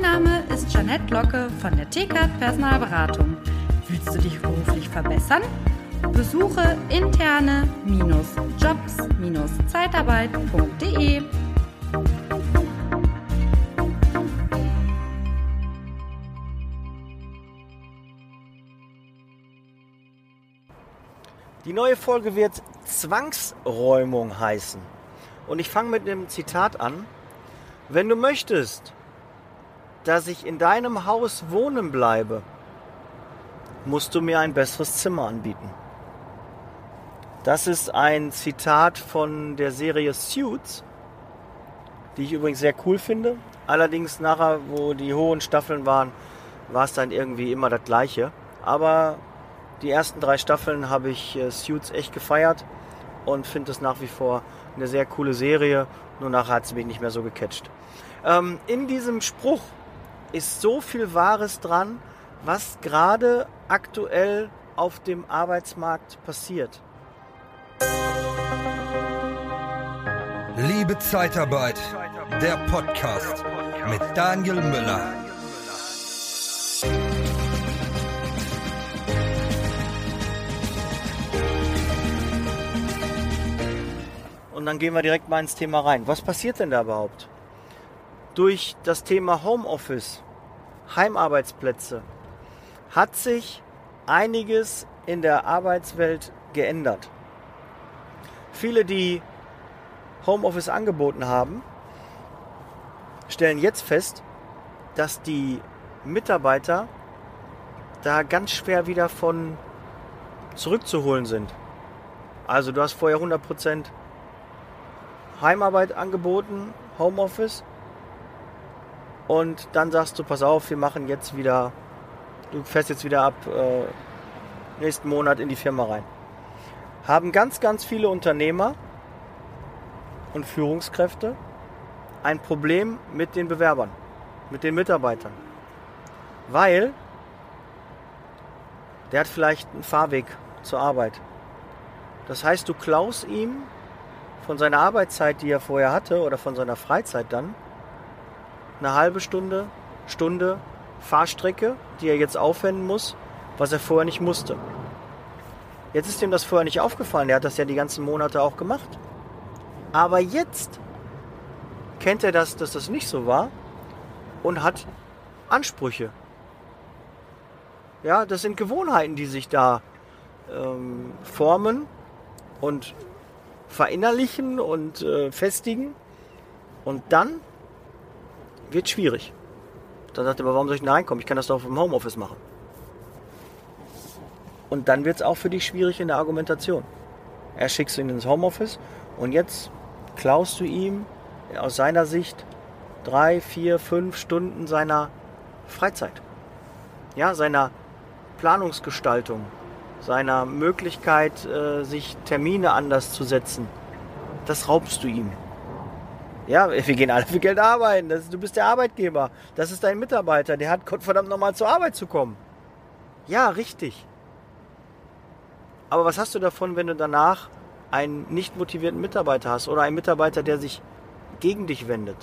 Mein Name ist Janette Locke von der TKAT Personalberatung. Willst du dich beruflich verbessern? Besuche interne-jobs-zeitarbeit.de. Die neue Folge wird Zwangsräumung heißen. Und ich fange mit einem Zitat an. Wenn du möchtest, dass ich in deinem Haus wohnen bleibe, musst du mir ein besseres Zimmer anbieten. Das ist ein Zitat von der Serie Suits, die ich übrigens sehr cool finde. Allerdings nachher, wo die hohen Staffeln waren, war es dann irgendwie immer das gleiche. Aber die ersten drei Staffeln habe ich äh, Suits echt gefeiert und finde es nach wie vor eine sehr coole Serie. Nur nachher hat sie mich nicht mehr so gecatcht. Ähm, in diesem Spruch ist so viel Wahres dran, was gerade aktuell auf dem Arbeitsmarkt passiert. Liebe Zeitarbeit, der Podcast mit Daniel Müller. Und dann gehen wir direkt mal ins Thema rein. Was passiert denn da überhaupt? Durch das Thema Homeoffice, Heimarbeitsplätze, hat sich einiges in der Arbeitswelt geändert. Viele, die Homeoffice angeboten haben, stellen jetzt fest, dass die Mitarbeiter da ganz schwer wieder von zurückzuholen sind. Also du hast vorher 100% Heimarbeit angeboten, Homeoffice. Und dann sagst du, pass auf, wir machen jetzt wieder, du fährst jetzt wieder ab äh, nächsten Monat in die Firma rein. Haben ganz, ganz viele Unternehmer und Führungskräfte ein Problem mit den Bewerbern, mit den Mitarbeitern. Weil der hat vielleicht einen Fahrweg zur Arbeit. Das heißt, du klaust ihm von seiner Arbeitszeit, die er vorher hatte, oder von seiner Freizeit dann, eine halbe Stunde, Stunde Fahrstrecke, die er jetzt aufwenden muss, was er vorher nicht musste. Jetzt ist ihm das vorher nicht aufgefallen, er hat das ja die ganzen Monate auch gemacht. Aber jetzt kennt er das, dass das nicht so war und hat Ansprüche. Ja, das sind Gewohnheiten, die sich da ähm, formen und verinnerlichen und äh, festigen. Und dann wird schwierig. Dann sagt er, aber warum soll ich denn reinkommen? Ich kann das doch im Homeoffice machen. Und dann wird es auch für dich schwierig in der Argumentation. Er schickt ihn ins Homeoffice und jetzt klaust du ihm aus seiner Sicht drei, vier, fünf Stunden seiner Freizeit. Ja, seiner Planungsgestaltung, seiner Möglichkeit, äh, sich Termine anders zu setzen. Das raubst du ihm. Ja, wir gehen alle für Geld arbeiten. Das, du bist der Arbeitgeber. Das ist dein Mitarbeiter. Der hat Gottverdammt nochmal zur Arbeit zu kommen. Ja, richtig. Aber was hast du davon, wenn du danach einen nicht motivierten Mitarbeiter hast oder einen Mitarbeiter, der sich gegen dich wendet?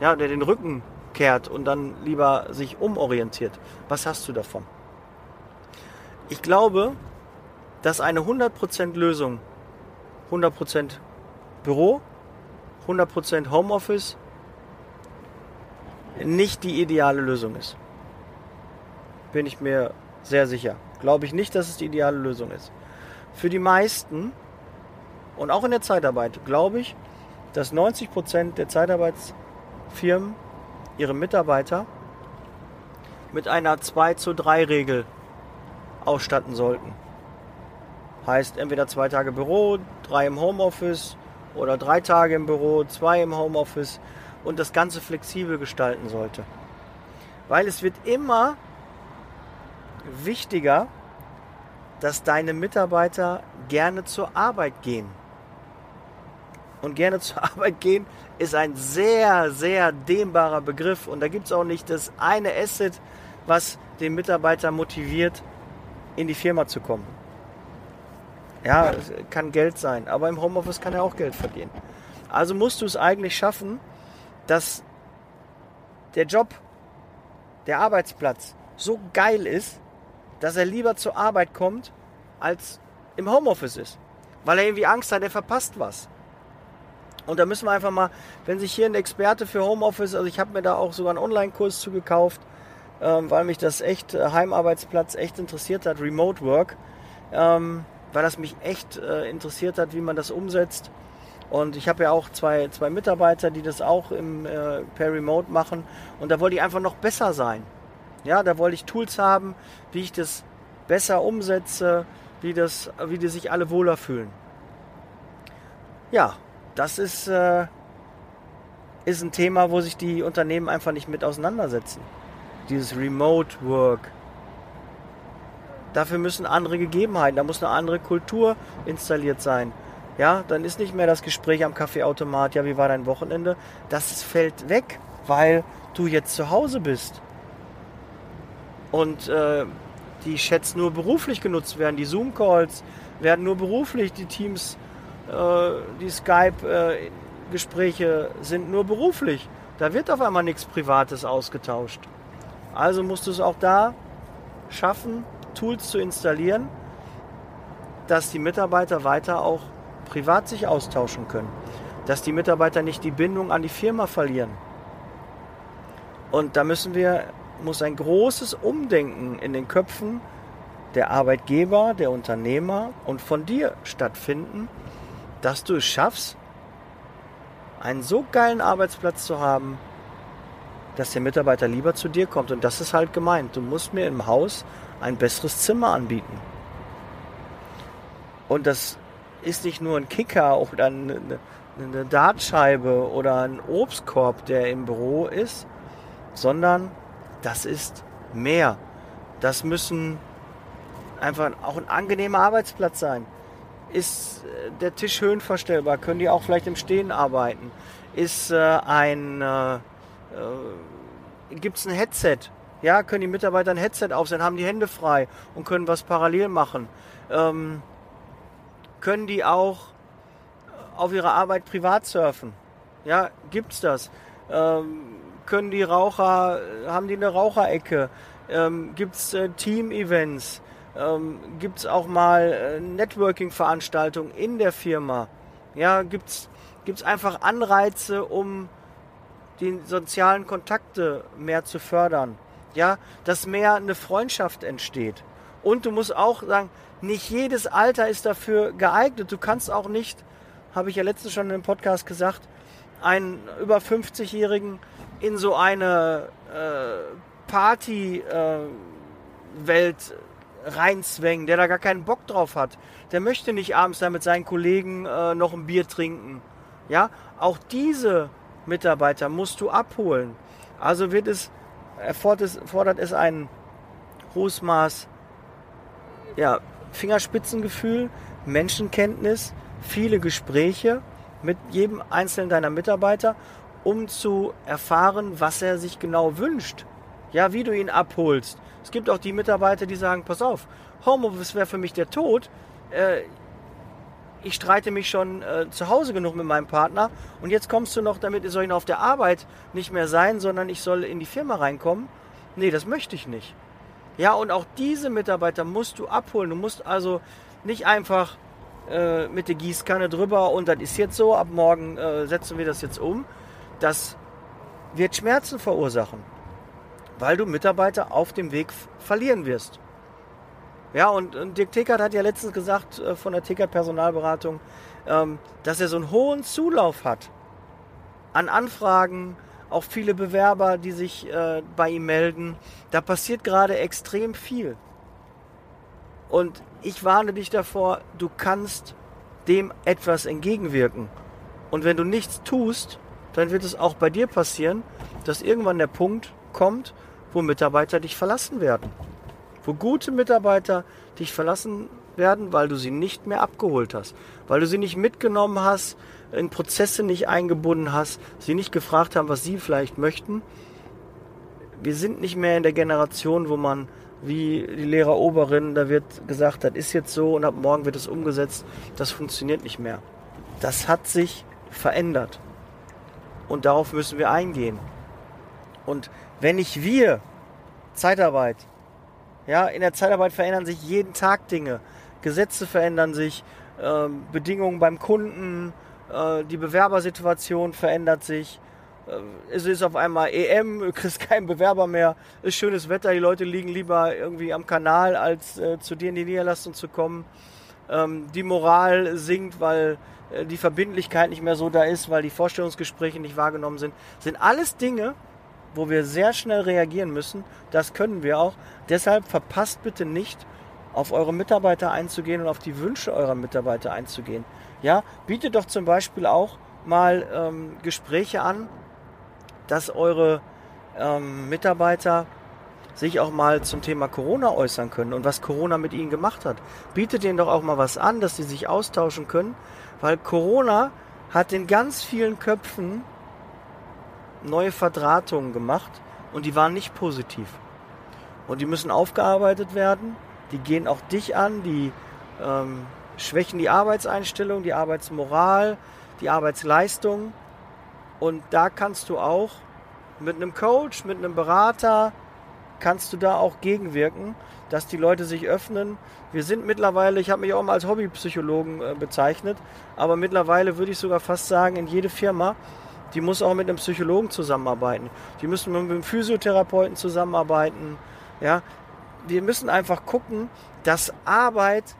Ja, der den Rücken kehrt und dann lieber sich umorientiert. Was hast du davon? Ich glaube, dass eine 100% Lösung, 100% Büro, 100% Homeoffice nicht die ideale Lösung ist. Bin ich mir sehr sicher. Glaube ich nicht, dass es die ideale Lösung ist. Für die meisten und auch in der Zeitarbeit glaube ich, dass 90% der Zeitarbeitsfirmen ihre Mitarbeiter mit einer 2 zu 3 Regel ausstatten sollten. Heißt entweder zwei Tage Büro, drei im Homeoffice oder drei Tage im Büro, zwei im Homeoffice und das Ganze flexibel gestalten sollte. Weil es wird immer wichtiger, dass deine Mitarbeiter gerne zur Arbeit gehen. Und gerne zur Arbeit gehen ist ein sehr, sehr dehnbarer Begriff. Und da gibt es auch nicht das eine Asset, was den Mitarbeiter motiviert, in die Firma zu kommen. Ja, kann Geld sein, aber im Homeoffice kann er auch Geld verdienen. Also musst du es eigentlich schaffen, dass der Job der Arbeitsplatz so geil ist, dass er lieber zur Arbeit kommt, als im Homeoffice ist. Weil er irgendwie Angst hat, er verpasst was. Und da müssen wir einfach mal, wenn sich hier ein Experte für Homeoffice, also ich habe mir da auch sogar einen Online-Kurs zugekauft, ähm, weil mich das echt, äh, Heimarbeitsplatz echt interessiert hat, Remote Work, ähm, weil das mich echt äh, interessiert hat, wie man das umsetzt. Und ich habe ja auch zwei, zwei Mitarbeiter, die das auch im, äh, per Remote machen. Und da wollte ich einfach noch besser sein. Ja, da wollte ich Tools haben, wie ich das besser umsetze, wie, das, wie die sich alle wohler fühlen. Ja, das ist, äh, ist ein Thema, wo sich die Unternehmen einfach nicht mit auseinandersetzen. Dieses Remote Work. Dafür müssen andere Gegebenheiten, da muss eine andere Kultur installiert sein. Ja, dann ist nicht mehr das Gespräch am Kaffeeautomat, ja, wie war dein Wochenende? Das fällt weg, weil du jetzt zu Hause bist. Und äh, die Chats nur beruflich genutzt werden, die Zoom-Calls werden nur beruflich, die Teams, äh, die Skype-Gespräche äh, sind nur beruflich. Da wird auf einmal nichts Privates ausgetauscht. Also musst du es auch da schaffen, Tools zu installieren, dass die Mitarbeiter weiter auch privat sich austauschen können. Dass die Mitarbeiter nicht die Bindung an die Firma verlieren. Und da müssen wir muss ein großes Umdenken in den Köpfen der Arbeitgeber, der Unternehmer und von dir stattfinden, dass du es schaffst, einen so geilen Arbeitsplatz zu haben, dass der Mitarbeiter lieber zu dir kommt. Und das ist halt gemeint. Du musst mir im Haus ein besseres Zimmer anbieten. Und das ist nicht nur ein Kicker oder eine, eine Dartscheibe oder ein Obstkorb, der im Büro ist, sondern das ist mehr. Das müssen einfach auch ein angenehmer Arbeitsplatz sein. Ist äh, der Tisch höhenverstellbar? Können die auch vielleicht im Stehen arbeiten? Ist äh, ein äh, äh, gibt es ein Headset? Ja, können die Mitarbeiter ein Headset aufsetzen, haben die Hände frei und können was parallel machen? Ähm, können die auch auf ihre Arbeit privat surfen? Ja, gibt's das? Ähm, können die Raucher, haben die eine Raucherecke? Ähm, Gibt es äh, Team-Events? Ähm, Gibt es auch mal äh, Networking-Veranstaltungen in der Firma? Ja, gibt es einfach Anreize, um die sozialen Kontakte mehr zu fördern? Ja, dass mehr eine Freundschaft entsteht. Und du musst auch sagen, nicht jedes Alter ist dafür geeignet. Du kannst auch nicht, habe ich ja letztens schon im Podcast gesagt, einen über 50-Jährigen in so eine äh, Party-Welt äh, reinzwängen, der da gar keinen Bock drauf hat. Der möchte nicht abends da mit seinen Kollegen äh, noch ein Bier trinken. Ja, auch diese Mitarbeiter musst du abholen. Also wird es, erfordert es ein hohes Maß ja, Fingerspitzengefühl, Menschenkenntnis, viele Gespräche mit jedem einzelnen deiner Mitarbeiter um zu erfahren, was er sich genau wünscht. Ja, wie du ihn abholst. Es gibt auch die Mitarbeiter, die sagen, pass auf, Homeoffice wäre für mich der Tod. Äh, ich streite mich schon äh, zu Hause genug mit meinem Partner und jetzt kommst du noch damit, ich soll auf der Arbeit nicht mehr sein, sondern ich soll in die Firma reinkommen. Nee, das möchte ich nicht. Ja, und auch diese Mitarbeiter musst du abholen. Du musst also nicht einfach äh, mit der Gießkanne drüber und das ist jetzt so, ab morgen äh, setzen wir das jetzt um, das wird Schmerzen verursachen, weil du Mitarbeiter auf dem Weg verlieren wirst. Ja, und, und Dirk Tickert hat ja letztens gesagt äh, von der Tickert Personalberatung, ähm, dass er so einen hohen Zulauf hat an Anfragen, auch viele Bewerber, die sich äh, bei ihm melden. Da passiert gerade extrem viel. Und ich warne dich davor, du kannst dem etwas entgegenwirken. Und wenn du nichts tust, dann wird es auch bei dir passieren, dass irgendwann der Punkt kommt, wo Mitarbeiter dich verlassen werden. Wo gute Mitarbeiter dich verlassen werden, weil du sie nicht mehr abgeholt hast, weil du sie nicht mitgenommen hast, in Prozesse nicht eingebunden hast, sie nicht gefragt haben, was sie vielleicht möchten. Wir sind nicht mehr in der Generation, wo man wie die Lehrer Oberin, da wird gesagt, das ist jetzt so und ab morgen wird es umgesetzt. Das funktioniert nicht mehr. Das hat sich verändert. Und darauf müssen wir eingehen. Und wenn nicht wir Zeitarbeit. Ja, in der Zeitarbeit verändern sich jeden Tag Dinge. Gesetze verändern sich, äh, Bedingungen beim Kunden, äh, die Bewerbersituation verändert sich. Äh, es ist auf einmal EM, du kriegst keinen Bewerber mehr, ist schönes Wetter, die Leute liegen lieber irgendwie am Kanal, als äh, zu dir in die Niederlassung zu kommen. Ähm, die Moral sinkt, weil äh, die Verbindlichkeit nicht mehr so da ist, weil die Vorstellungsgespräche nicht wahrgenommen sind. sind alles Dinge, wo wir sehr schnell reagieren müssen. Das können wir auch. Deshalb verpasst bitte nicht, auf eure Mitarbeiter einzugehen und auf die Wünsche eurer Mitarbeiter einzugehen. Ja, bietet doch zum Beispiel auch mal ähm, Gespräche an, dass eure ähm, Mitarbeiter sich auch mal zum Thema Corona äußern können und was Corona mit ihnen gemacht hat. Bietet ihnen doch auch mal was an, dass sie sich austauschen können, weil Corona hat in ganz vielen Köpfen neue Verdrahtungen gemacht und die waren nicht positiv. Und die müssen aufgearbeitet werden. Die gehen auch dich an, die ähm, schwächen die Arbeitseinstellung, die Arbeitsmoral, die Arbeitsleistung. Und da kannst du auch mit einem Coach, mit einem Berater, kannst du da auch gegenwirken, dass die Leute sich öffnen. Wir sind mittlerweile, ich habe mich auch mal als Hobbypsychologen äh, bezeichnet, aber mittlerweile würde ich sogar fast sagen, in jede Firma, die muss auch mit einem Psychologen zusammenarbeiten. Die müssen mit einem Physiotherapeuten zusammenarbeiten. Ja, wir müssen einfach gucken, dass Arbeit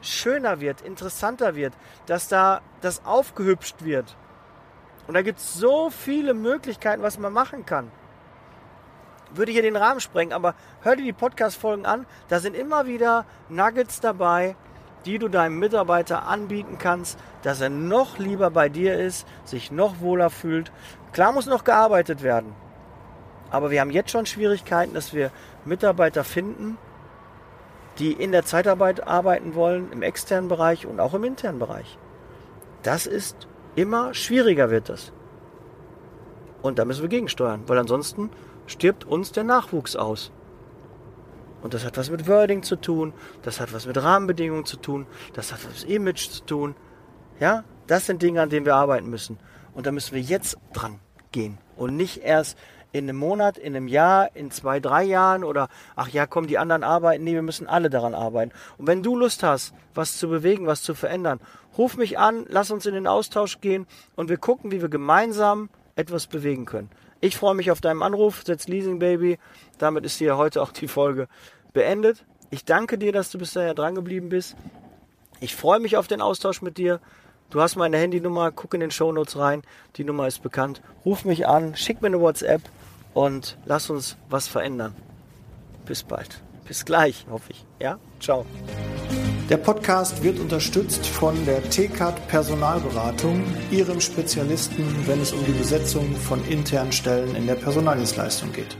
schöner wird, interessanter wird, dass da das aufgehübscht wird. Und da gibt es so viele Möglichkeiten, was man machen kann würde hier den Rahmen sprengen, aber hör dir die Podcast-Folgen an. Da sind immer wieder Nuggets dabei, die du deinem Mitarbeiter anbieten kannst, dass er noch lieber bei dir ist, sich noch wohler fühlt. Klar muss noch gearbeitet werden. Aber wir haben jetzt schon Schwierigkeiten, dass wir Mitarbeiter finden, die in der Zeitarbeit arbeiten wollen, im externen Bereich und auch im internen Bereich. Das ist immer schwieriger wird das. Und da müssen wir gegensteuern, weil ansonsten stirbt uns der Nachwuchs aus. Und das hat was mit Wording zu tun, das hat was mit Rahmenbedingungen zu tun, das hat was mit Image zu tun. Ja, das sind Dinge, an denen wir arbeiten müssen. Und da müssen wir jetzt dran gehen und nicht erst in einem Monat, in einem Jahr, in zwei, drei Jahren oder ach ja, kommen die anderen arbeiten. Nee, wir müssen alle daran arbeiten. Und wenn du Lust hast, was zu bewegen, was zu verändern, ruf mich an, lass uns in den Austausch gehen und wir gucken, wie wir gemeinsam etwas bewegen können. Ich freue mich auf deinen Anruf, setz Leasing Baby. Damit ist hier heute auch die Folge beendet. Ich danke dir, dass du bis dahin dran geblieben bist. Ich freue mich auf den Austausch mit dir. Du hast meine Handynummer, guck in den Show Notes rein. Die Nummer ist bekannt. Ruf mich an, schick mir eine WhatsApp und lass uns was verändern. Bis bald. Bis gleich, hoffe ich. Ja? Ciao. Der Podcast wird unterstützt von der TCAT Personalberatung, ihrem Spezialisten, wenn es um die Besetzung von internen Stellen in der Personaldienstleistung geht.